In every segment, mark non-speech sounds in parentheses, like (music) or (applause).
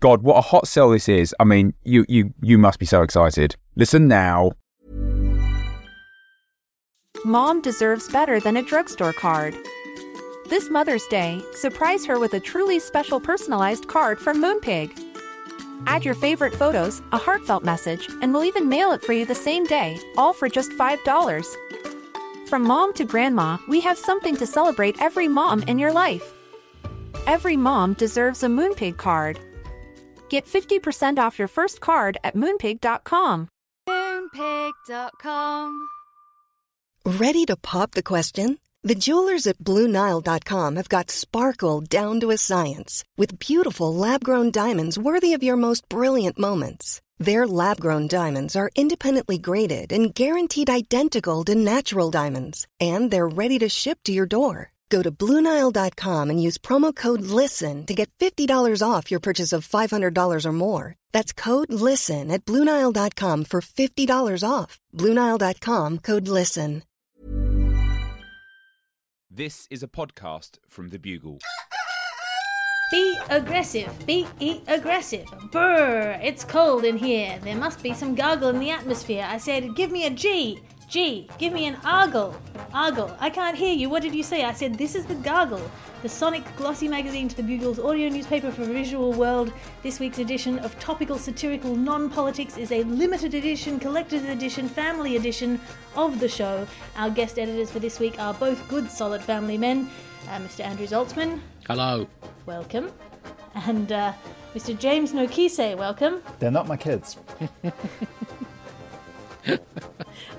God, what a hot sell this is. I mean, you you you must be so excited. Listen now. Mom deserves better than a drugstore card. This Mother's Day, surprise her with a truly special personalized card from Moonpig. Add your favorite photos, a heartfelt message, and we'll even mail it for you the same day, all for just $5. From mom to grandma, we have something to celebrate every mom in your life. Every mom deserves a Moonpig card. Get 50% off your first card at moonpig.com. Moonpig.com. Ready to pop the question? The jewelers at BlueNile.com have got sparkle down to a science with beautiful lab grown diamonds worthy of your most brilliant moments. Their lab grown diamonds are independently graded and guaranteed identical to natural diamonds, and they're ready to ship to your door. Go to BlueNile.com and use promo code LISTEN to get $50 off your purchase of $500 or more. That's code LISTEN at BlueNile.com for $50 off. BlueNile.com code LISTEN. This is a podcast from The Bugle. Aggressive. Be e- aggressive. Brr. It's cold in here. There must be some gargle in the atmosphere. I said, give me a G. G. Give me an argle. Argle. I can't hear you. What did you say? I said, this is the gargle. The sonic glossy magazine to the Bugle's audio newspaper for visual world. This week's edition of topical satirical non-politics is a limited edition, collector's edition, family edition of the show. Our guest editors for this week are both good, solid family men. Uh, Mr. Andrew Zaltzman, Hello. welcome. And uh, Mr. James Nokise, welcome. They're not my kids. (laughs)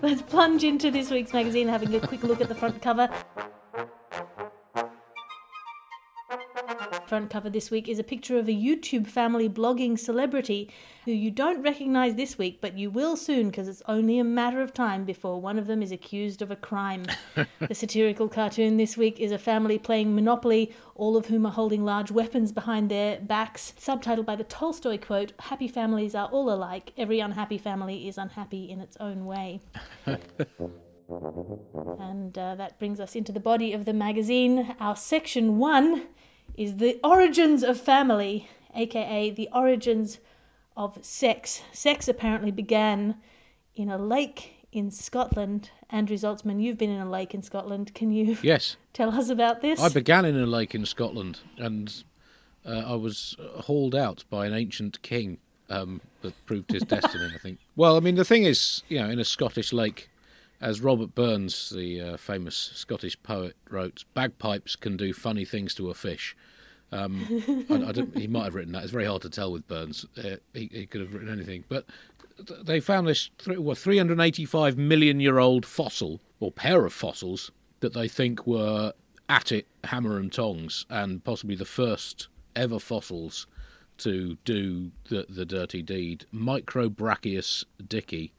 Let's plunge into this week's magazine, having a quick look at the front cover. Front cover this week is a picture of a YouTube family blogging celebrity who you don't recognize this week, but you will soon because it's only a matter of time before one of them is accused of a crime. (laughs) the satirical cartoon this week is a family playing Monopoly, all of whom are holding large weapons behind their backs. Subtitled by the Tolstoy quote Happy families are all alike, every unhappy family is unhappy in its own way. (laughs) And uh, that brings us into the body of the magazine. Our section one is the origins of family, aka the origins of sex. Sex apparently began in a lake in Scotland. Andrew Zaltzman, you've been in a lake in Scotland. Can you (laughs) Yes, tell us about this? I began in a lake in Scotland, and uh, I was hauled out by an ancient king um, that proved his (laughs) destiny. I think. Well, I mean, the thing is, you know, in a Scottish lake, as Robert Burns, the uh, famous Scottish poet, wrote, "Bagpipes can do funny things to a fish." Um, I, I don't, he might have written that. It's very hard to tell with Burns. Uh, he, he could have written anything, but th- they found this th- what, 385 million year old fossil or pair of fossils that they think were at it hammer and tongs and possibly the first ever fossils to do the, the dirty deed. Microbrachius dicki.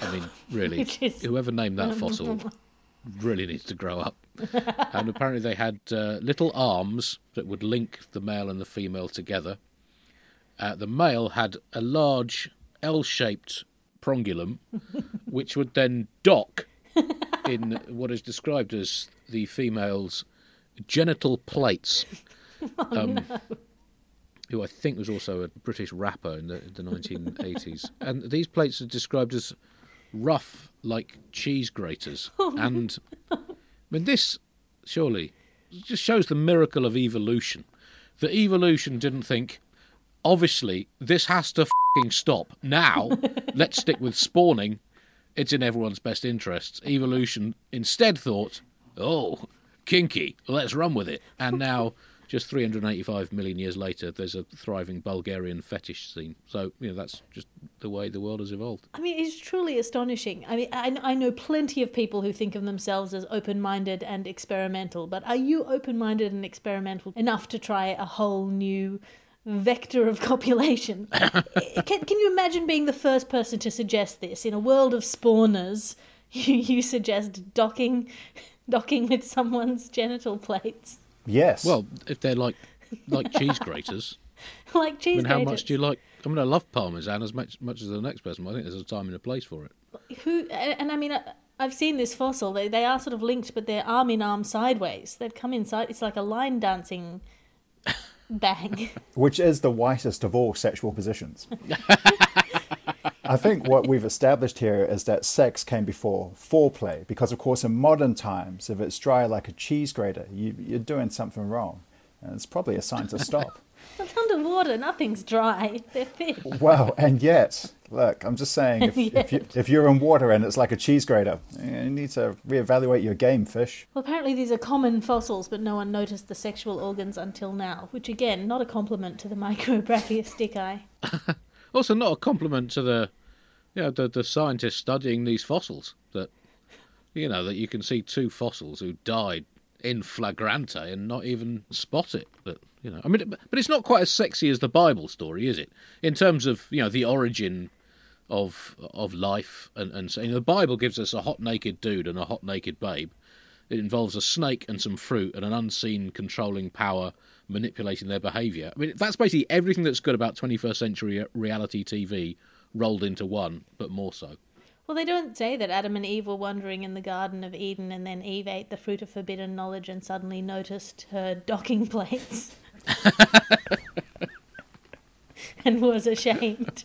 I mean, really, (laughs) whoever named that fossil really needs to grow up. (laughs) and apparently they had uh, little arms that would link the male and the female together. Uh, the male had a large L-shaped prongulum, (laughs) which would then dock in what is described as the female's genital plates. (laughs) um, Who I think was also a British rapper in the, the 1980s. And these plates are described as rough like cheese graters. and I mean, this surely just shows the miracle of evolution. That evolution didn't think, obviously, this has to fing stop now. (laughs) Let's stick with spawning. It's in everyone's best interests. Evolution instead thought, oh, kinky, let's run with it. And now, just 385 million years later, there's a thriving Bulgarian fetish scene. So, you know, that's just the way the world has evolved. I mean, it's truly astonishing. I mean, I, I know plenty of people who think of themselves as open minded and experimental, but are you open minded and experimental enough to try a whole new vector of (laughs) copulation. (laughs) can, can you imagine being the first person to suggest this in a world of spawners? (laughs) You, you suggest docking, docking with someone's genital plates, Yes. Well, if they're like like cheese graters, (laughs) like cheese I mean, how graters. much do you like? I mean, I love parmesan as much, much as the next person. but I think there's a time and a place for it. Who and, and I mean, I, I've seen this fossil. They they are sort of linked, but they're arm in arm sideways. They've come inside. It's like a line dancing (laughs) bang. which is the whitest of all sexual positions. (laughs) I think what we've established here is that sex came before foreplay, because of course in modern times, if it's dry like a cheese grater, you, you're doing something wrong, and it's probably a sign to stop. (laughs) It's underwater. Nothing's dry. They're fish. Wow, and yet, look, I'm just saying, if, (laughs) if, you, if you're in water and it's like a cheese grater, you need to reevaluate your game, fish. Well, apparently these are common fossils, but no one noticed the sexual organs until now. Which again, not a compliment to the Microbrachiosticai. (laughs) Also, not a compliment to the, you know, the, the scientists studying these fossils. That, you know, that you can see two fossils who died in flagrante and not even spot it. That you know, I mean, but it's not quite as sexy as the Bible story, is it? In terms of you know the origin of of life and and so you know, the Bible gives us a hot naked dude and a hot naked babe. It involves a snake and some fruit and an unseen controlling power manipulating their behaviour. I mean, that's basically everything that's good about 21st century reality TV rolled into one, but more so. Well, they don't say that Adam and Eve were wandering in the Garden of Eden and then Eve ate the fruit of forbidden knowledge and suddenly noticed her docking plates. (laughs) and was ashamed.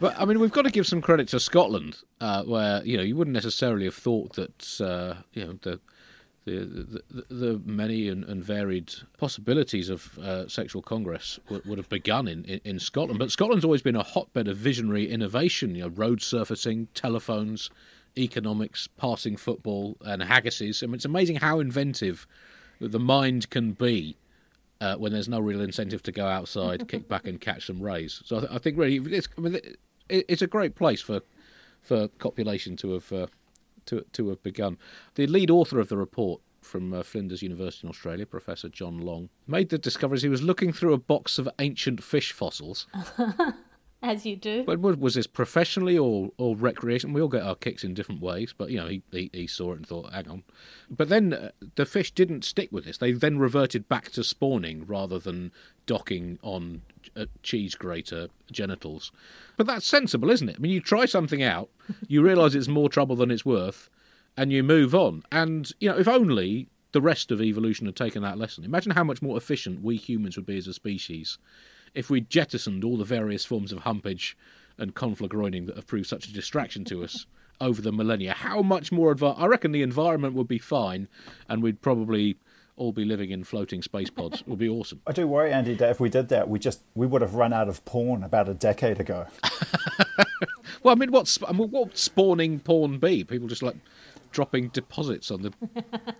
But I mean, we've got to give some credit to Scotland, uh, where you know you wouldn't necessarily have thought that uh, you know the the the, the many and, and varied possibilities of uh, sexual congress would, would have begun in, in, in Scotland. But Scotland's always been a hotbed of visionary innovation. You know, road surfacing, telephones, economics, passing football, and haggises. I mean, it's amazing how inventive the mind can be uh, when there's no real incentive to go outside, kick back, and catch some rays. So I, th- I think really, it's, I mean, it, it's a great place for for copulation to have uh, to to have begun. The lead author of the report from uh, Flinders University in Australia, Professor John Long, made the discoveries. He was looking through a box of ancient fish fossils. (laughs) As you do. But was was this professionally or, or recreation? We all get our kicks in different ways, but you know, he, he, he saw it and thought, hang on. But then uh, the fish didn't stick with this. They then reverted back to spawning rather than docking on uh, cheese grater genitals. But that's sensible, isn't it? I mean, you try something out, (laughs) you realise it's more trouble than it's worth, and you move on. And, you know, if only the rest of evolution had taken that lesson. Imagine how much more efficient we humans would be as a species if we jettisoned all the various forms of humpage and conflagroining that have proved such a distraction to us (laughs) over the millennia. How much more advanced? I reckon the environment would be fine, and we'd probably all be living in floating space pods. It would be awesome. I do worry, Andy, that if we did that, we just we would have run out of porn about a decade ago. (laughs) Well, I mean, what's I mean, what spawning porn be? People just like dropping deposits on the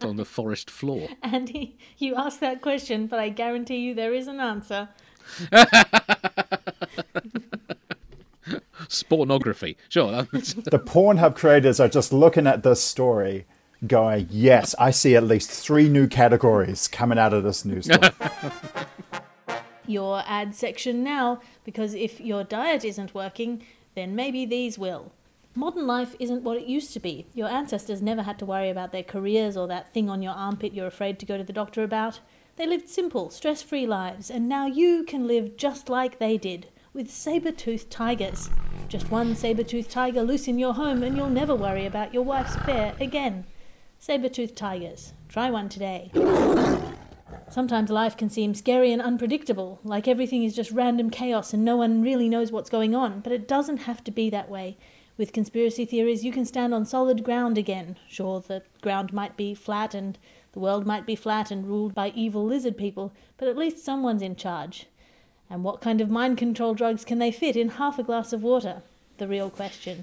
(laughs) on the forest floor. Andy, you asked that question, but I guarantee you there is an answer. Spornography, sure. (laughs) the Pornhub creators are just looking at this story, going, "Yes, I see at least three new categories coming out of this news story." (laughs) Your ad section now, because if your diet isn't working, then maybe these will. Modern life isn't what it used to be. Your ancestors never had to worry about their careers or that thing on your armpit you're afraid to go to the doctor about. They lived simple, stress free lives, and now you can live just like they did, with saber toothed tigers. Just one saber toothed tiger loose in your home, and you'll never worry about your wife's affair again. Saber toothed tigers. Try one today. Sometimes life can seem scary and unpredictable, like everything is just random chaos and no one really knows what's going on, but it doesn't have to be that way. With conspiracy theories, you can stand on solid ground again. Sure, the ground might be flat and the world might be flat and ruled by evil lizard people, but at least someone's in charge. And what kind of mind control drugs can they fit in half a glass of water? The real question.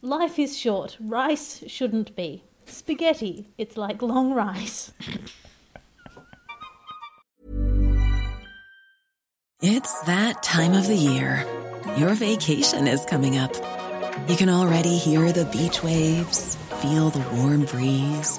Life is short. Rice shouldn't be. Spaghetti, it's like long rice. It's that time of the year. Your vacation is coming up. You can already hear the beach waves, feel the warm breeze,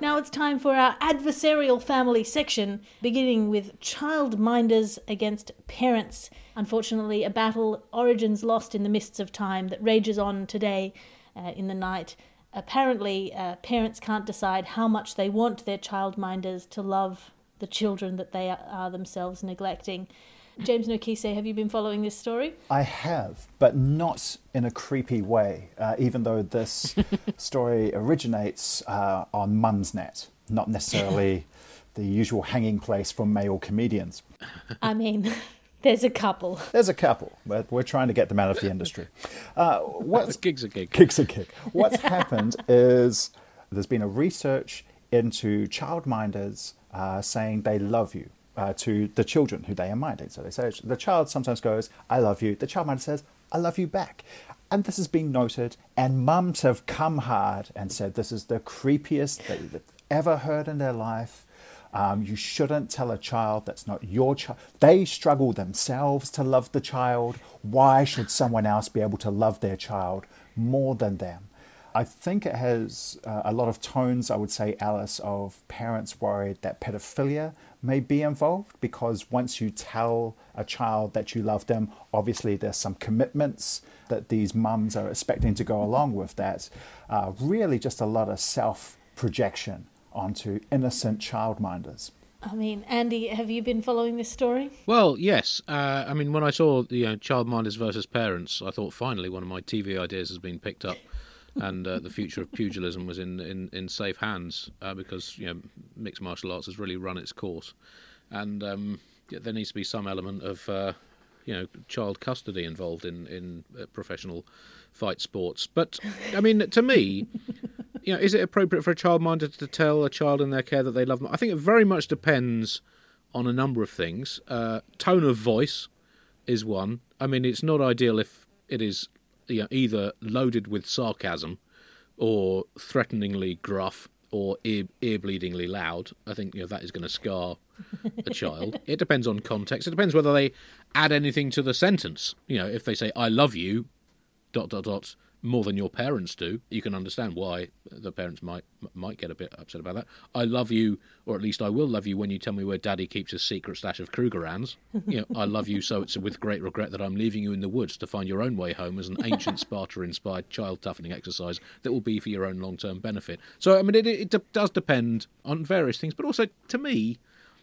Now it's time for our adversarial family section, beginning with childminders against parents. Unfortunately, a battle, origins lost in the mists of time, that rages on today uh, in the night. Apparently, uh, parents can't decide how much they want their childminders to love the children that they are, are themselves neglecting. James Nokise, have you been following this story? I have, but not in a creepy way, uh, even though this (laughs) story originates uh, on Mumsnet, not necessarily (laughs) the usual hanging place for male comedians. (laughs) I mean, there's a couple. There's a couple, but we're trying to get them out of the industry. Uh, what's, Gig's a gig. Gig's a gig. What's happened is there's been a research into childminders uh, saying they love you uh, to the children who they are minding. So they say the child sometimes goes, "I love you." The child childminder says, "I love you back." And this has been noted, and mums have come hard and said this is the creepiest that they've ever heard in their life. Um, you shouldn't tell a child that's not your child. They struggle themselves to love the child. Why should someone else be able to love their child more than them? I think it has uh, a lot of tones, I would say, Alice, of parents worried that pedophilia may be involved because once you tell a child that you love them, obviously there's some commitments that these mums are expecting to go along with that. Uh, really, just a lot of self projection onto innocent childminders. I mean, Andy, have you been following this story? Well, yes. Uh, I mean, when I saw the you know, childminders versus parents, I thought finally one of my TV ideas has been picked up, and uh, the future of pugilism was in in, in safe hands uh, because you know mixed martial arts has really run its course, and um, there needs to be some element of uh, you know child custody involved in in uh, professional fight sports. But I mean, to me. (laughs) You know, is it appropriate for a childminder to tell a child in their care that they love them? I think it very much depends on a number of things. Uh, tone of voice is one. I mean, it's not ideal if it is you know, either loaded with sarcasm or threateningly gruff or ear, ear bleedingly loud. I think you know that is going to scar a (laughs) child. it depends on context. It depends whether they add anything to the sentence. You know, if they say "I love you," dot dot dot more than your parents do, you can understand why the parents might might get a bit upset about that. I love you, or at least I will love you when you tell me where Daddy keeps his secret stash of Krugerrands. You know, I love you, so it's with great regret that I'm leaving you in the woods to find your own way home as an ancient (laughs) Sparta-inspired child toughening exercise that will be for your own long-term benefit. So, I mean, it, it does depend on various things, but also to me.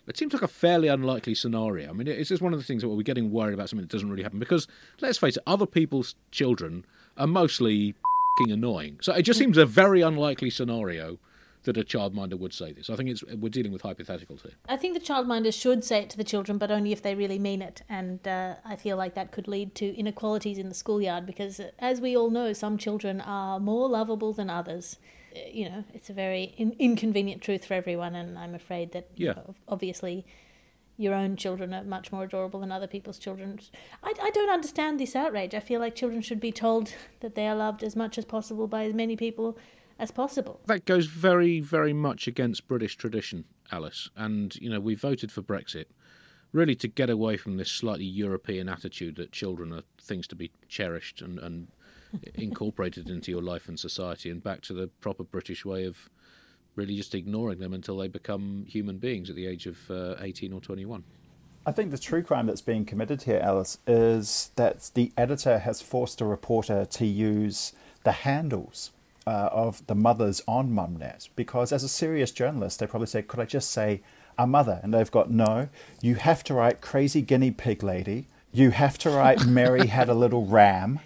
It seems like a fairly unlikely scenario. I mean, it's just one of the things that we're getting worried about something that doesn't really happen because, let's face it, other people's children are mostly fing annoying. So it just seems a very unlikely scenario that a childminder would say this. I think it's we're dealing with hypotheticals here. I think the childminders should say it to the children, but only if they really mean it. And uh, I feel like that could lead to inequalities in the schoolyard because, uh, as we all know, some children are more lovable than others. Uh, You know, it's a very in- inconvenient truth for everyone, and I'm afraid that you know, obviously your own children are much more adorable than other people's children. I, I don't understand this outrage. I feel like children should be told (laughs) that they are loved as much as possible by as many people as possible. That goes very, very much against British tradition, Alice. And you know, we voted for Brexit really to get away from this slightly European attitude that children are things to be cherished and, and (laughs) incorporated into your life and society, and back to the proper British way of really just ignoring them until they become human beings at the age of uh, 18 or 21. I think the true crime that's being committed here, Alice, is that the editor has forced a reporter to use the handles uh, of the mothers on Mumsnet because, as a serious journalist, they probably say, "Could I just say a mother, and they've got no. You have to write crazy guinea pig lady. You have to write Mary (laughs) had a little ram.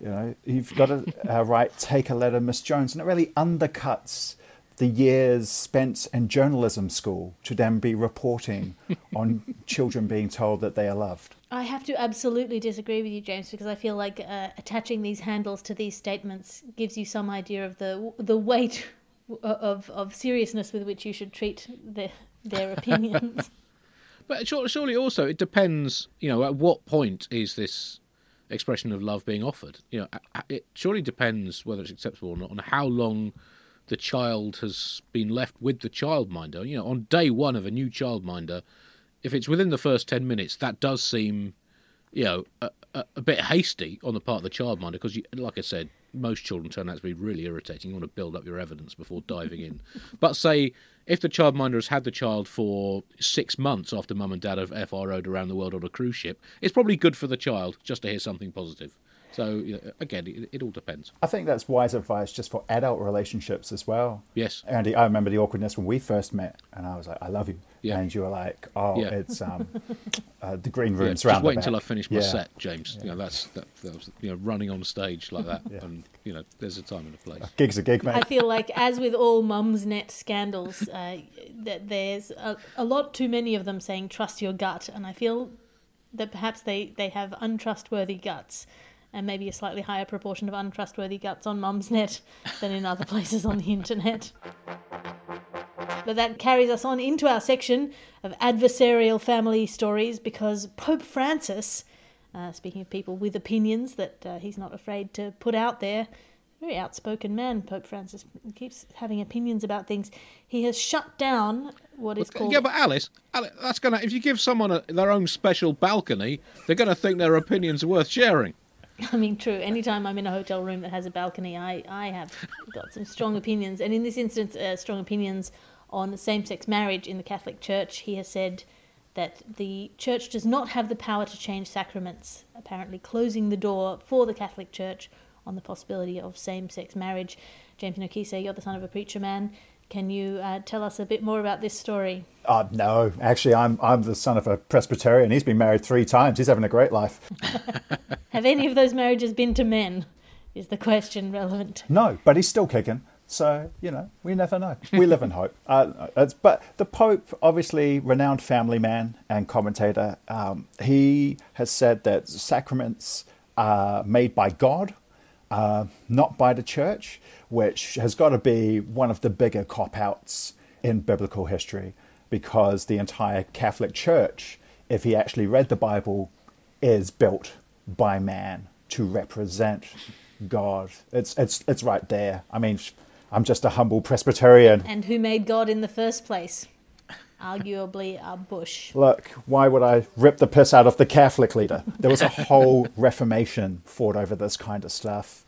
You know, you've got to uh, write take a letter, Miss Jones, and it really undercuts the years spent in journalism school to then be reporting (laughs) on children being told that they are loved. I have to absolutely disagree with you, James, because I feel like uh, attaching these handles to these statements gives you some idea of the the weight of of seriousness with which you should treat the, their (laughs) opinions. But surely also it depends, you know, at what point is this expression of love being offered? You know, it surely depends whether it's acceptable or not on how long the child has been left with the childminder. You know, on day one of a new childminder, if it's within the first 10 minutes, that does seem, you know, a, a, a bit hasty on the part of the childminder because, like I said, most children turn out to be really irritating. You want to build up your evidence before diving in. (laughs) but say, if the childminder has had the child for six months after mum and dad have FRO'd around the world on a cruise ship, it's probably good for the child just to hear something positive. So again, it, it, all depends. I think that's wise advice just for adult relationships as well. Yes, Andy, I remember the awkwardness when we first met, and I was like, "I love you," yeah. and you were like, "Oh, yeah. it's um, (laughs) uh, the green room's yeah, Just wait until I finish my set, James. You know, that's that, that, was you know running on stage like that, and you know, there's a time and a place. A gig's a gig, mate. I feel like, as with all Mumsnet scandals, uh, that there's a, a lot too many of them saying "trust your gut," and I feel that perhaps they they have untrustworthy guts and maybe a slightly higher proportion of untrustworthy guts on Mumsnet than in other places on the internet. But that carries us on into our section of adversarial family stories because Pope Francis, uh, speaking of people with opinions that uh, he's not afraid to put out there, very outspoken man, Pope Francis. Keeps having opinions about things. He has shut down what is called. Yeah, but Alice, Alice that's gonna. If you give someone a, their own special balcony, they're gonna think their opinions are worth sharing. (laughs) I mean, true. Anytime I'm in a hotel room that has a balcony, I, I have got some strong (laughs) opinions. And in this instance, uh, strong opinions on same sex marriage in the Catholic Church. He has said that the Church does not have the power to change sacraments, apparently closing the door for the Catholic Church on the possibility of same sex marriage. James Nokise, you're the son of a preacher man. Can you uh, tell us a bit more about this story? Uh, no, actually, I'm I'm the son of a Presbyterian. He's been married three times. He's having a great life. (laughs) Have any of those marriages been to men? Is the question relevant? No, but he's still kicking. So you know, we never know. We live in hope. (laughs) Uh, but the Pope, obviously renowned family man and commentator, um, he has said that sacraments are made by God, uh, not by the Church which has got to be one of the bigger cop outs in biblical history because the entire Catholic Church, if he actually read the Bible, is built by man to represent God. It's it's it's right there. I mean, I'm just a humble Presbyterian. And who made God in the first place? Arguably a Bush. Look, why would I rip the piss out of the Catholic leader? There was a (laughs) whole Reformation fought over this kind of stuff.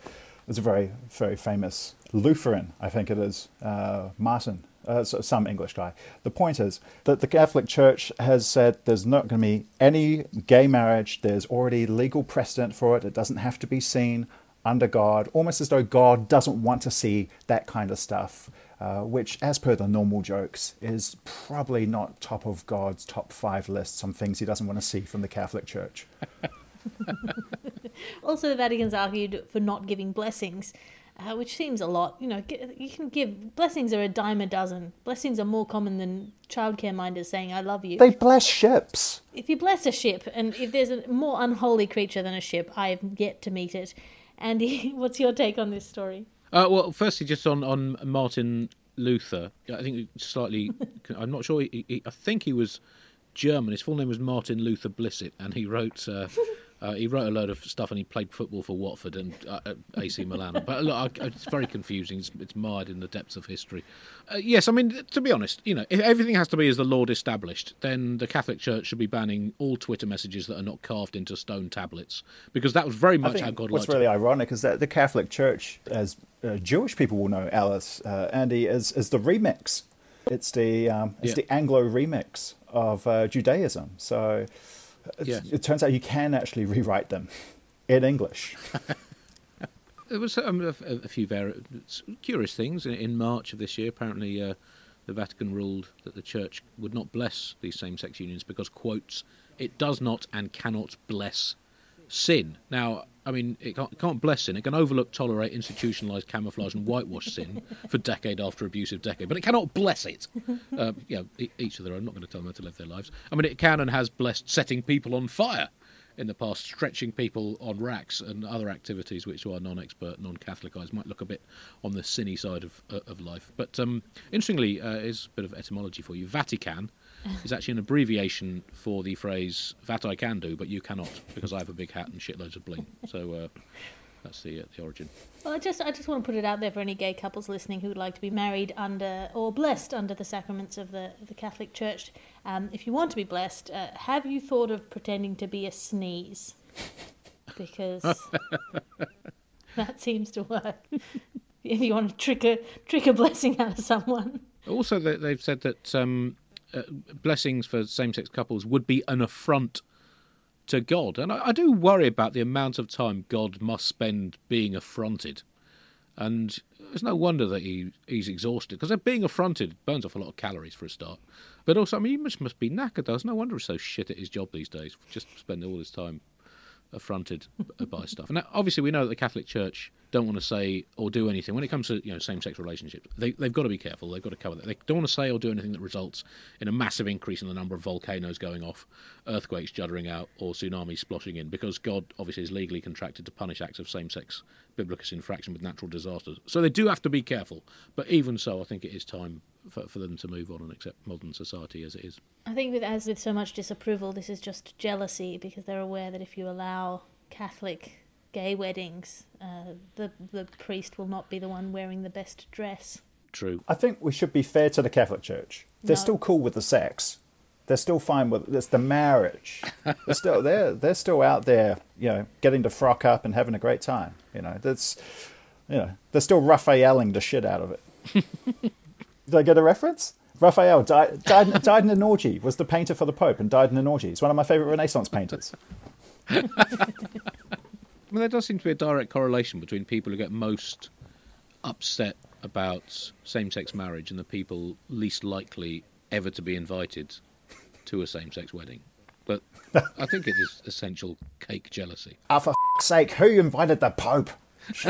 There's a very, very famous Lutheran, I think it is, uh, Martin, uh, some English guy. The point is that the Catholic Church has said there's not going to be any gay marriage. There's already legal precedent for it. It doesn't have to be seen under God, almost as though God doesn't want to see that kind of stuff, uh, which, as per the normal jokes, is probably not top of God's top five lists on things he doesn't want to see from the Catholic Church. (laughs) also, the Vatican's argued for not giving blessings, uh, which seems a lot. You know, you can give blessings are a dime a dozen. Blessings are more common than childcare minders saying "I love you." They bless ships. If you bless a ship, and if there's a more unholy creature than a ship, I have yet to meet it. Andy, (laughs) what's your take on this story? Uh, well, firstly, just on on Martin Luther, I think slightly. (laughs) I'm not sure. He, he, I think he was German. His full name was Martin Luther Blissett, and he wrote. Uh, Uh, he wrote a load of stuff and he played football for Watford and uh, AC Milan. (laughs) But look, I, it's very confusing. It's, it's, mired in the depths of history. Uh, yes, I mean, to be honest, you know, if everything has to be as the Lord established, then the Catholic Church should be banning all Twitter messages that are not carved into stone tablets because that was very much how God. What's really it. ironic is that the Catholic Church, as uh, Jewish people will know, Alice, uh, Andy, is, is the remix. It's the um, it's yeah. the Anglo remix of uh, Judaism. So yeah. it turns out you can actually rewrite them in English. (laughs) there was um, a, a, few very curious things in, in, March of this year. Apparently, uh, the Vatican ruled that the Church would not bless these same-sex unions because, quotes, it does not and cannot bless sin. Now, I mean, it can't, it can't bless sin. It can overlook, tolerate, institutionalise, camouflage, and whitewash sin for decade after abusive decade, but it cannot bless it. Uh, e- each of their own. I'm not going to tell them how to live their lives. I mean, it can and has blessed setting people on fire in the past, stretching people on racks and other activities which to our non-expert, non-Catholic eyes might look a bit on the sinny side of uh, of life. But um, interestingly, uh, is a bit of etymology for you. Vatican is actually an abbreviation for the phrase "that I can do, but you cannot," because I have a big hat and shitloads of bling. So uh, that's the uh, the origin. Well, I just I just want to put it out there for any gay couples listening who would like to be married under or blessed under the sacraments of the the Catholic Church. Um, if you want to be blessed, uh, have you thought of pretending to be a sneeze? Because (laughs) that seems to work. (laughs) if you want to trick a trick a blessing out of someone. Also, they, they've said that um, uh, blessings for same-sex couples would be an affront to God, and I, I do worry about the amount of time God must spend being affronted. And it's no wonder that he, he's exhausted because being affronted burns off a lot of calories for a start. But also, I mean, he must, must be knackered. There's no wonder he's so shit at his job these days, just spending all his time affronted (laughs) by stuff. And obviously, we know that the Catholic Church don't want to say or do anything when it comes to you know same-sex relationships. They, they've got to be careful. They've got to cover that. They don't want to say or do anything that results in a massive increase in the number of volcanoes going off, earthquakes juddering out, or tsunamis splashing in, because God obviously is legally contracted to punish acts of same-sex biblicus infraction with natural disasters. So they do have to be careful. But even so, I think it is time for, for them to move on and accept modern society as it is. I think with as with so much disapproval, this is just jealousy because they're aware that if you allow Catholic gay weddings, uh, the the priest will not be the one wearing the best dress. True. I think we should be fair to the Catholic Church. They're No. still cool with the sex. They're still fine with it's the marriage. They're still (laughs) they're they're still out there, you know, getting to frock up and having a great time. You know, that's you know, they're still Raphaeling the shit out of it. (laughs) Did I get a reference? Raphael died, died, died in an orgy, was the painter for the Pope, and died in an orgy. He's one of my favourite Renaissance painters. (laughs) Mean, there does seem to be a direct correlation between people who get most upset about same sex marriage and the people least likely ever to be invited to a same sex wedding. But I think it is essential cake jealousy. Ah, for f***'s sake, who invited the Pope? (laughs)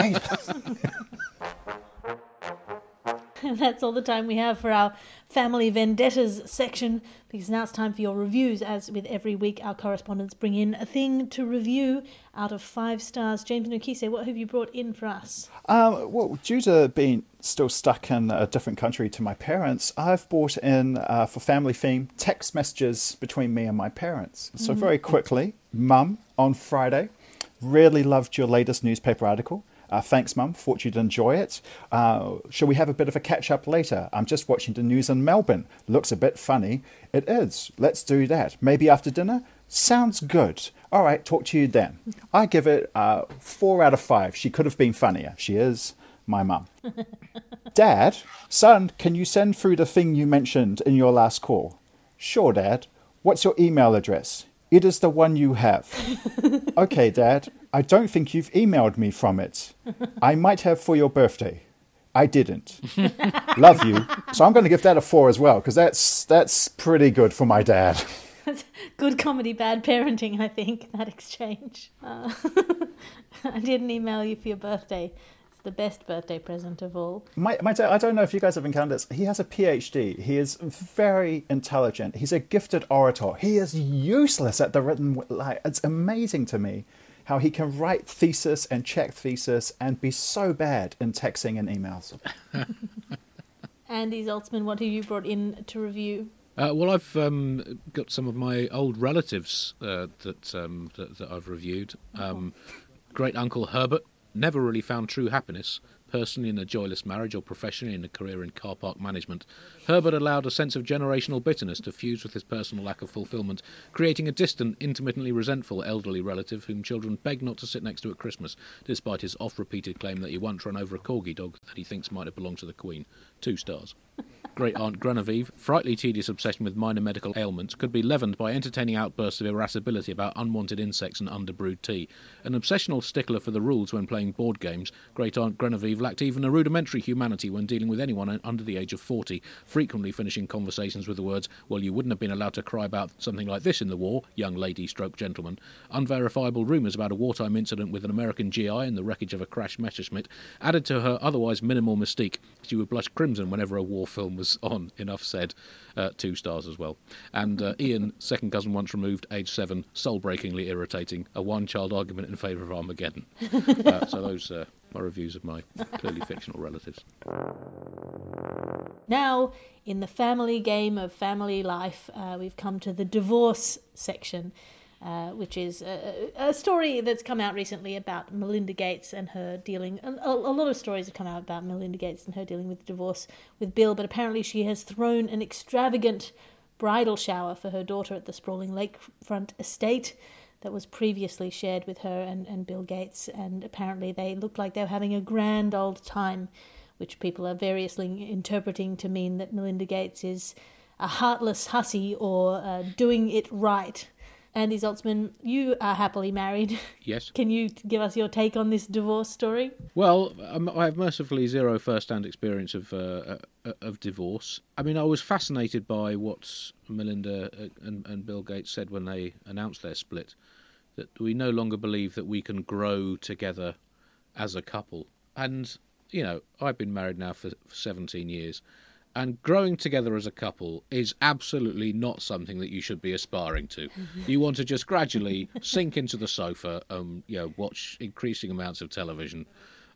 (laughs) That's all the time we have for our family vendettas section because now it's time for your reviews. As with every week, our correspondents bring in a thing to review out of five stars. James Nokise, what have you brought in for us? Um, well, due to being still stuck in a different country to my parents, I've brought in uh, for family theme text messages between me and my parents. So very quickly, Mum, on Friday, really loved your latest newspaper article. Uh, thanks, Mum. Thought you'd enjoy it. Uh, shall we have a bit of a catch up later? I'm just watching the news in Melbourne. Looks a bit funny. It is. Let's do that. Maybe after dinner? Sounds good. All right, talk to you then. I give it uh, four out of five. She could have been funnier. She is my mum. (laughs) Dad, son, can you send through the thing you mentioned in your last call? Sure, Dad. What's your email address? It is the one you have. (laughs) okay, Dad. I don't think you've emailed me from it. I might have for your birthday. I didn't. (laughs) Love you. So I'm going to give that a four as well because that's that's pretty good for my dad. (laughs) Good comedy, bad parenting, I think, that exchange. Uh, (laughs) I didn't email you for your birthday. It's the best birthday present of all. My, my dad, I don't know if you guys have encountered this. He has a PhD. He is very intelligent. He's a gifted orator. He is useless at the written. Like it's amazing to me how he can write thesis and check thesis and be so bad in texting and emails. (laughs) Andy Zaltzman, what have you brought in to review? Uh, well, I've um, got some of my old relatives uh, that, um, that that I've reviewed. Um, Great uncle Herbert never really found true happiness, personally in a joyless marriage or professionally in a career in car park management. Herbert allowed a sense of generational bitterness to fuse with his personal lack of fulfillment, creating a distant, intermittently resentful elderly relative whom children begged not to sit next to at Christmas, despite his oft-repeated claim that he once ran over a corgi dog that he thinks might have belonged to the Queen. Two stars. Great Aunt Genevieve, frightfully tedious obsession with minor medical ailments, could be leavened by entertaining outbursts of irascibility about unwanted insects and underbrewed tea. An obsessional stickler for the rules when playing board games, Great Aunt Genevieve lacked even a rudimentary humanity when dealing with anyone under the age of 40, frequently finishing conversations with the words, Well, you wouldn't have been allowed to cry about something like this in the war, young lady stroke gentleman. Unverifiable rumours about a wartime incident with an American GI and the wreckage of a crashed Messerschmitt added to her otherwise minimal mystique. She would blush crimson whenever a war film was on. Enough said. Uh, two stars as well. And uh, Ian, second cousin once removed, age seven, soul breakingly irritating, a one child argument in favour of Armageddon. (laughs) uh, so those are my reviews of my clearly fictional relatives. Now, in the family game of family life, uh, we've come to the divorce section. Uh, which is a, a, story that's come out recently about Melinda Gates and her dealing. A, a, lot of stories have come out about Melinda Gates and her dealing with divorce with Bill, but apparently she has thrown an extravagant bridal shower for her daughter at the sprawling lakefront estate that was previously shared with her and, and Bill Gates, and apparently they looked like they were having a grand old time, which people are variously interpreting to mean that Melinda Gates is a heartless hussy or uh, doing it right Andy Zaltzman, you are happily married. Yes. (laughs) Can you give us your take on this divorce story? Well, um, I have mercifully zero first-hand experience of uh, uh, of divorce. I mean, I was fascinated by what Melinda uh, and, and Bill Gates said when they announced their split, that we no longer believe that we can grow together as a couple. And you know, I've been married now for 17 years and growing together as a couple is absolutely not something that you should be aspiring to. (laughs) you want to just gradually sink into the sofa and you know watch increasing amounts of television.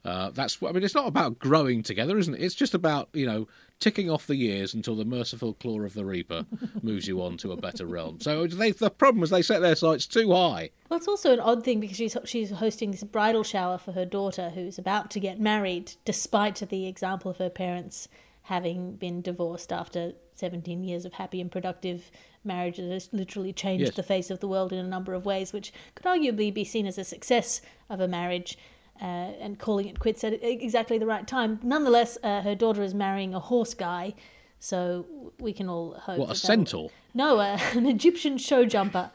Uh, that's I mean, it's not about growing together, isn't it? It's just about you know ticking off the years until the merciful claw of the reaper (laughs) moves you on to a better realm. So they, the problem is they set their sights too high. Well, it's also an odd thing because she's she's hosting this bridal shower for her daughter who's about to get married, despite the example of her parents having been divorced after 17 years of happy and productive marriage that has literally changed yes. the face of the world in a number of ways, which could arguably be seen as a success of a marriage. Uh, and calling it quits at exactly the right time. Nonetheless, uh, her daughter is marrying a horse guy, so we can all hope. What a centaur? No, uh, (laughs) an Egyptian show jumper.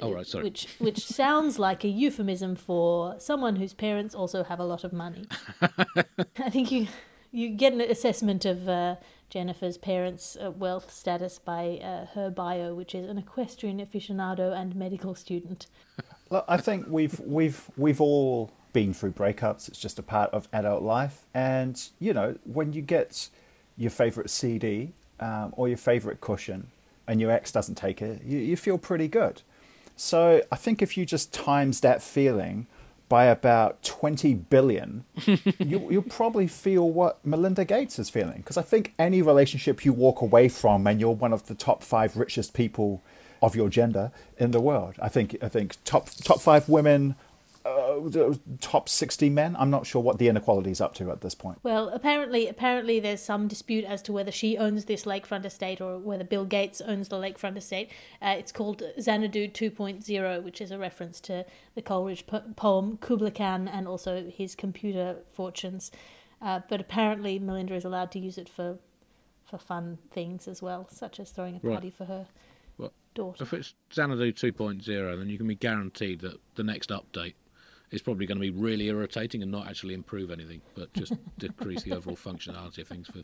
Oh right, sorry. Which which sounds like a euphemism for someone whose parents also have a lot of money. (laughs) I think you you get an assessment of uh, Jennifer's parents' uh, wealth status by uh, her bio, which is an equestrian aficionado and medical student. Look, I think we've we've we've all been through breakups. It's just a part of adult life, and you know when you get your favorite CD um, or your favorite cushion, and your ex doesn't take it, you, you feel pretty good. So I think if you just times that feeling by about 20 billion, (laughs) you, you'll probably feel what Melinda Gates is feeling. Because I think any relationship you walk away from and you're one of the top five richest people of your gender in the world, I think I think top top five women uh, top 60 men. I'm not sure what the inequality is up to at this point. Well, apparently, apparently there's some dispute as to whether she owns this lakefront estate or whether Bill Gates owns the lakefront estate. Uh, it's called Xanadu 2.0, which is a reference to the Coleridge po- poem Kubla Khan and also his computer fortunes. Uh, but apparently, Melinda is allowed to use it for for fun things as well, such as throwing a party right. for her well, daughter. If it's Xanadu 2.0, then you can be guaranteed that the next update is probably going to be really irritating and not actually improve anything, but just (laughs) decrease the overall functionality of things for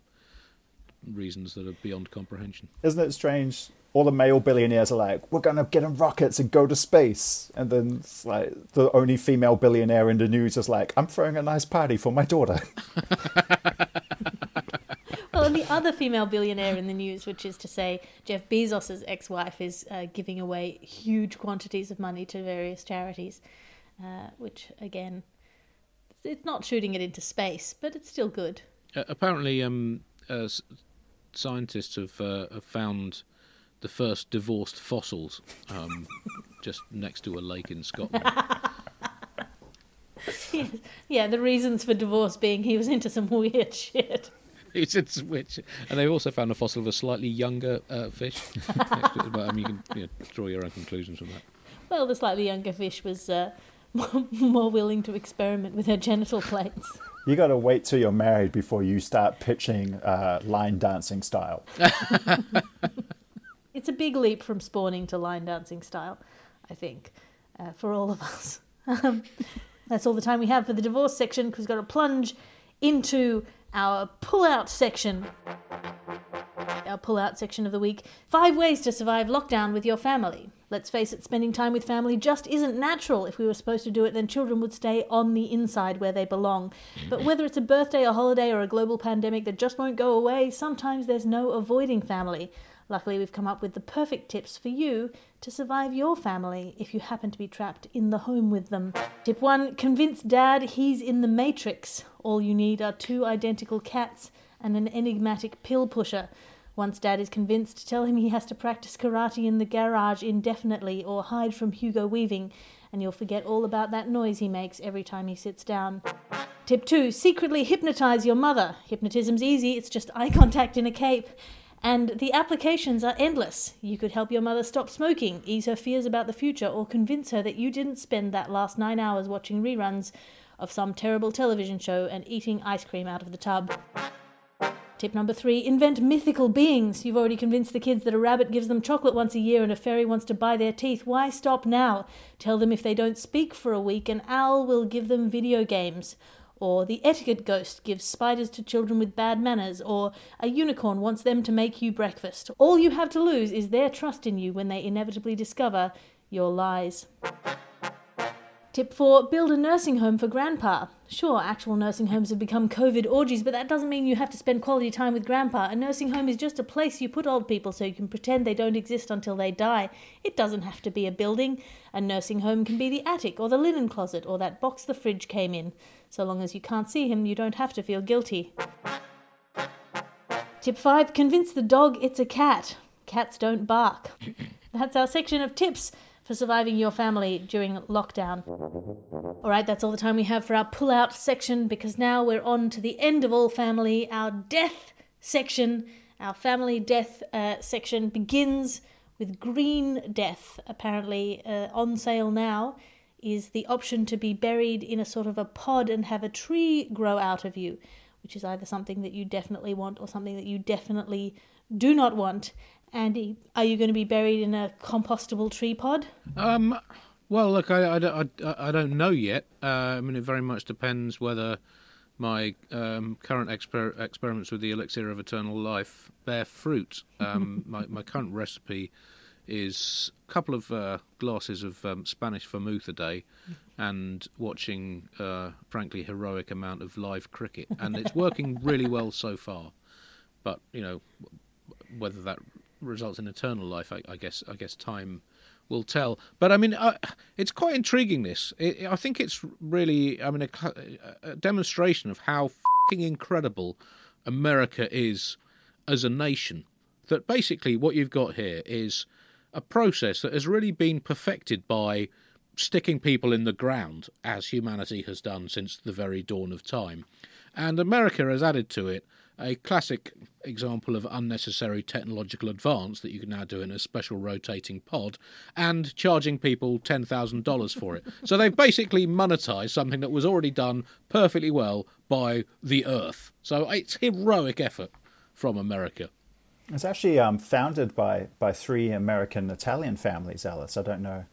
reasons that are beyond comprehension. Isn't it strange? All the male billionaires are like, "We're going to get in rockets and go to space," and then it's like the only female billionaire in the news is like, "I'm throwing a nice party for my daughter." (laughs) well, and the other female billionaire in the news, which is to say Jeff Bezos's ex-wife, is uh, giving away huge quantities of money to various charities uh, which again, it's not shooting it into space, but it's still good. Uh, apparently, um, uh, scientists have, uh, have found the first divorced fossils um, (laughs) just next to a lake in Scotland. yes. (laughs) Yeah, the reasons for divorce being he was into some (laughs) weird shit. He's into shit. And they've also found a fossil of a slightly younger uh, fish. but, I mean, you can you know, draw your own conclusions from that. Well, the slightly younger fish was uh, (laughs) more willing to experiment with her genital plates. You got to wait till you're married before you start pitching uh, line dancing style. (laughs) It's a big leap from spawning to line dancing style, I think, uh, for all of us. (laughs) Um, that's all the time we have for the divorce section because we've got to plunge into our pull out section. Our pull out section of the week Five ways to survive lockdown with your family. Let's face it, spending time with family just isn't natural. If we were supposed to do it, then children would stay on the inside where they belong. But whether it's a birthday, a holiday, or a global pandemic that just won't go away, sometimes there's no avoiding family. Luckily, we've come up with the perfect tips for you to survive your family if you happen to be trapped in the home with them. Tip 1 Convince dad he's in the Matrix. All you need are two identical cats and an enigmatic pill pusher. Once dad is convinced, tell him he has to practice karate in the garage indefinitely or hide from Hugo Weaving, and you'll forget all about that noise he makes every time he sits down. Tip 2 Secretly hypnotize your mother. Hypnotism's easy, it's just eye contact in a cape. And the applications are endless. You could help your mother stop smoking, ease her fears about the future, or convince her that you didn't spend that last nine hours watching reruns of some terrible television show and eating ice cream out of the tub. Tip number three invent mythical beings. You've already convinced the kids that a rabbit gives them chocolate once a year and a fairy wants to buy their teeth. Why stop now? Tell them if they don't speak for a week, an owl will give them video games. Or the etiquette ghost gives spiders to children with bad manners. Or a unicorn wants them to make you breakfast. All you have to lose is their trust in you when they inevitably discover your lies. Tip 4 Build a nursing home for grandpa. Sure, actual nursing homes have become COVID orgies, but that doesn't mean you have to spend quality time with grandpa. A nursing home is just a place you put old people so you can pretend they don't exist until they die. It doesn't have to be a building. A nursing home can be the attic or the linen closet or that box the fridge came in. So long as you can't see him, you don't have to feel guilty. Tip 5 Convince the dog it's a cat. Cats don't bark. That's our section of tips for surviving your family during lockdown. All right, that's all the time we have for our pull out section because now we're on to the end of All Family. Our death section, our family death uh, section begins with Green Death, apparently uh, on sale now. Is the option to be buried in a sort of a pod and have a tree grow out of you, which is either something that you definitely want or something that you definitely do not want. Andy, are you going to be buried in a compostable tree pod? Um, well, look, I, I, don't- I, I don't know yet. Uh, I mean, it very much depends whether my um, current exper- experiments with the elixir of eternal life bear fruit. Um, (laughs) my, my current recipe is a couple of uh, glasses of um, Spanish vermouth a day (laughs) and watching, uh, frankly, heroic amount of live cricket. And it's working really well so far. But, you know, whether that results in eternal life, I, I guess. I guess time will tell. But I mean, I, it's quite intriguing. This, it, I think it's really, I mean, a, a demonstration of how incredible America is as a nation. That basically, what you've got here is a process that has really been perfected by sticking people in the ground, as humanity has done since the very dawn of time. And America has added to it a classic example of unnecessary technological advance that you can now do in a special rotating pod and charging people $10,000 for it. so they've basically monetized something that was already done perfectly well by the earth. So it's heroic effort from America. It's actually um, founded by, by three American Italian families, Alice. I don't know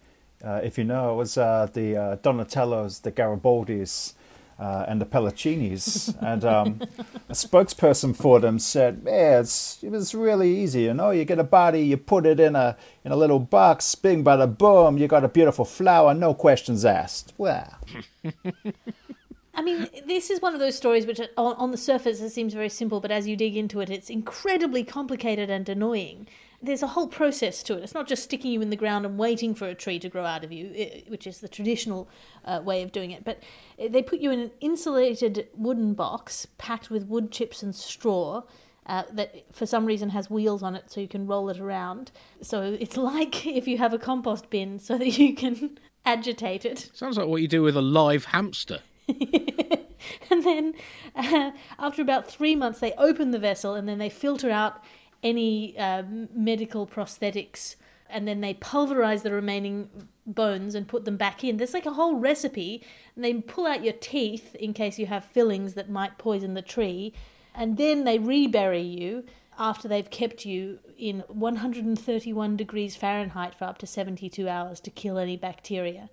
uh, if you know. It was uh, the uh, Donatellos, the Garibaldis, uh, and the Pelicinis. and um, a spokesperson for them said, "Yeah, it's, it was really easy. You know, you get a body, you put it in a in a little box, bing, bada, boom. You got a beautiful flower, no questions asked." Well, (laughs) I mean, this is one of those stories which, on, on the surface, it seems very simple, but as you dig into it, it's incredibly complicated and annoying. There's a whole process to it. It's not just sticking you in the ground and waiting for a tree to grow out of you, which is the traditional uh, way of doing it. But they put you in an insulated wooden box packed with wood chips and straw. Uh, that for some reason has wheels on it so you can roll it around. So it's (laughs) like if you have a compost bin so that you can (laughs) agitate it. Sounds like what you do with a live hamster. (laughs) and then uh, after about three months they open the vessel and then they filter out any uh, medical prosthetics and then they pulverize the remaining bones and put them back in. There's like a whole recipe, and they pull out your teeth in case you have fillings that might poison the tree, and then they rebury you after they've kept you in 131 degrees Fahrenheit for up to 72 hours to kill any bacteria.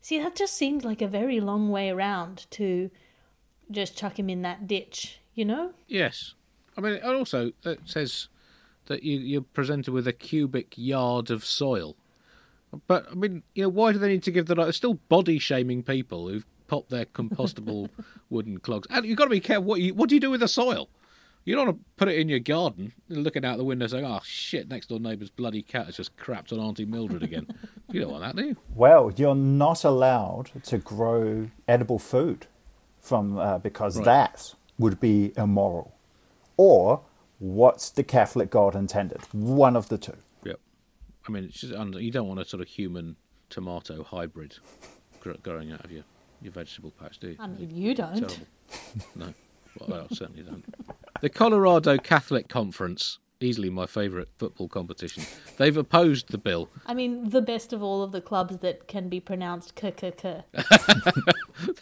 See, that just seems like a very long way around to just chuck him in that ditch, you know? Yes. I mean, and also it says that you, you're presented with a cubic yard of soil. But I mean, you know, why do they need to give the? They're still body shaming people who've popped their compostable (laughs) wooden clogs. And you've got to be careful. What you, what do you do with the soil? You don't want to put it in your garden, looking out the window saying, "Oh shit, next door neighbour's bloody cat has just crapped on Auntie Mildred again." (laughs) you don't want that, do you? Well, you're not allowed to grow edible food from uh, because Right. that would be immoral, or what the Catholic God intended. One of the two. Yep. I mean, it's just under, you don't want a sort of human tomato hybrid growing out of your, your vegetable patch, do you? I mean, you don't. Terrible. No, well, I certainly don't. The Colorado Catholic Conference, easily my favourite football competition, they've opposed the bill. I mean, the best of all of the clubs that can be pronounced k k k.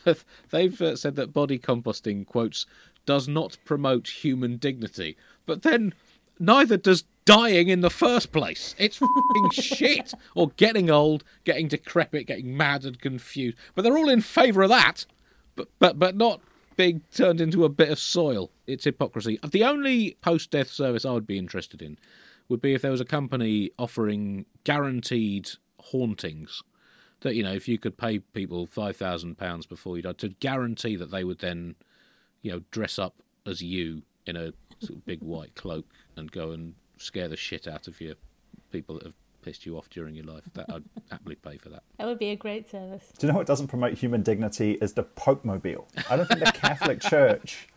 (laughs) they've uh, said that body composting, quotes, does not promote human dignity. But then neither does dying in the first place. It's fing (laughs) shit. Or getting old, getting decrepit, getting mad and confused. But they're all in favour of that. But, but, but not being turned into a bit of soil. It's hypocrisy. The only post death service I would be interested in would be if there was a company offering guaranteed hauntings. That, you know, if you could pay people £5,000 before you died to guarantee that they would then, you know, dress up as you in a sort of big white cloak and go and scare the shit out of your people that have pissed you off during your life. That I'd happily pay for that. That would be a great service. Do you know what doesn't promote human dignity is the Pope Mobile. I don't think the Catholic (laughs) Church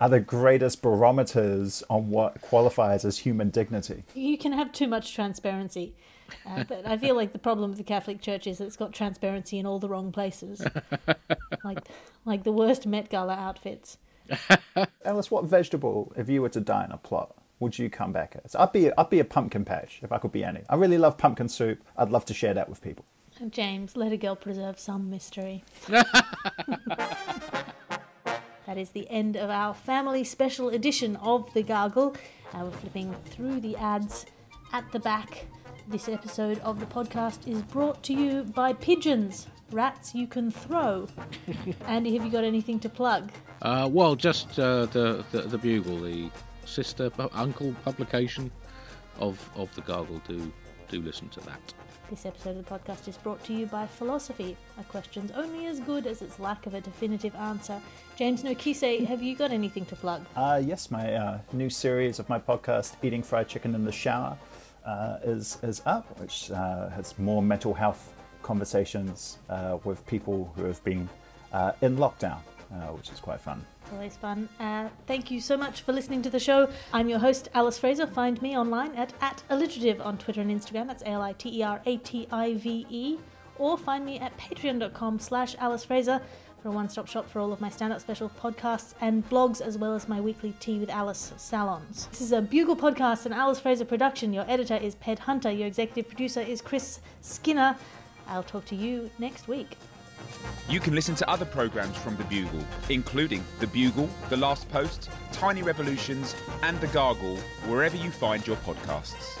are the greatest barometers on what qualifies as human dignity. You can have too much transparency. Uh, but I feel like the problem with the Catholic Church is that it's got transparency in all the wrong places. (laughs) like like the worst Met Gala outfits. (laughs) Alice, what vegetable, if you were to die in a plot, would you come back as? I'd be, I'd be a pumpkin patch if I could be any. I really love pumpkin soup. I'd love to share that with people. James, let a girl preserve some mystery. (laughs) that is the end of our family special edition of The Gargle. Uh, we're flipping through the ads at the back. This episode of the podcast is brought to you by Pigeons, rats you can throw. (laughs) Andy, have you got anything to plug? Uh, well, just uh, the, the the Bugle, the sister pu- uncle publication of of the Gargle. Do do listen to that. This episode of the podcast is brought to you by Philosophy. A question's only as good as its lack of a definitive answer. James Nokise, have you got anything to plug? Uh, yes, my uh, new series of my podcast, Eating Fried Chicken in the Shower, uh, is, is up, which uh, has more mental health conversations uh, with people who have been uh, in lockdown, uh, which is quite fun. Always fun. Thank you so much for listening to the show. I'm your host, Alice Fraser. Find me online at, at alliterative on Twitter and Instagram. That's A-L-I-T-E-R-A-T-I-V-E. Or find me at patreon.com slash Alice Fraser for a one-stop shop for all of my stand-up special podcasts and blogs, as well as my weekly Tea with Alice salons. This is a Bugle podcast, an Alice Fraser production. Your editor is Ped Hunter. Your executive producer is Chris Skinner. I'll talk to you next week. You can listen to other programs from The Bugle, including The Bugle, The Last Post, Tiny Revolutions, and The Gargle, wherever you find your podcasts.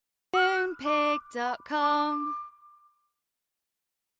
Moonpig.com.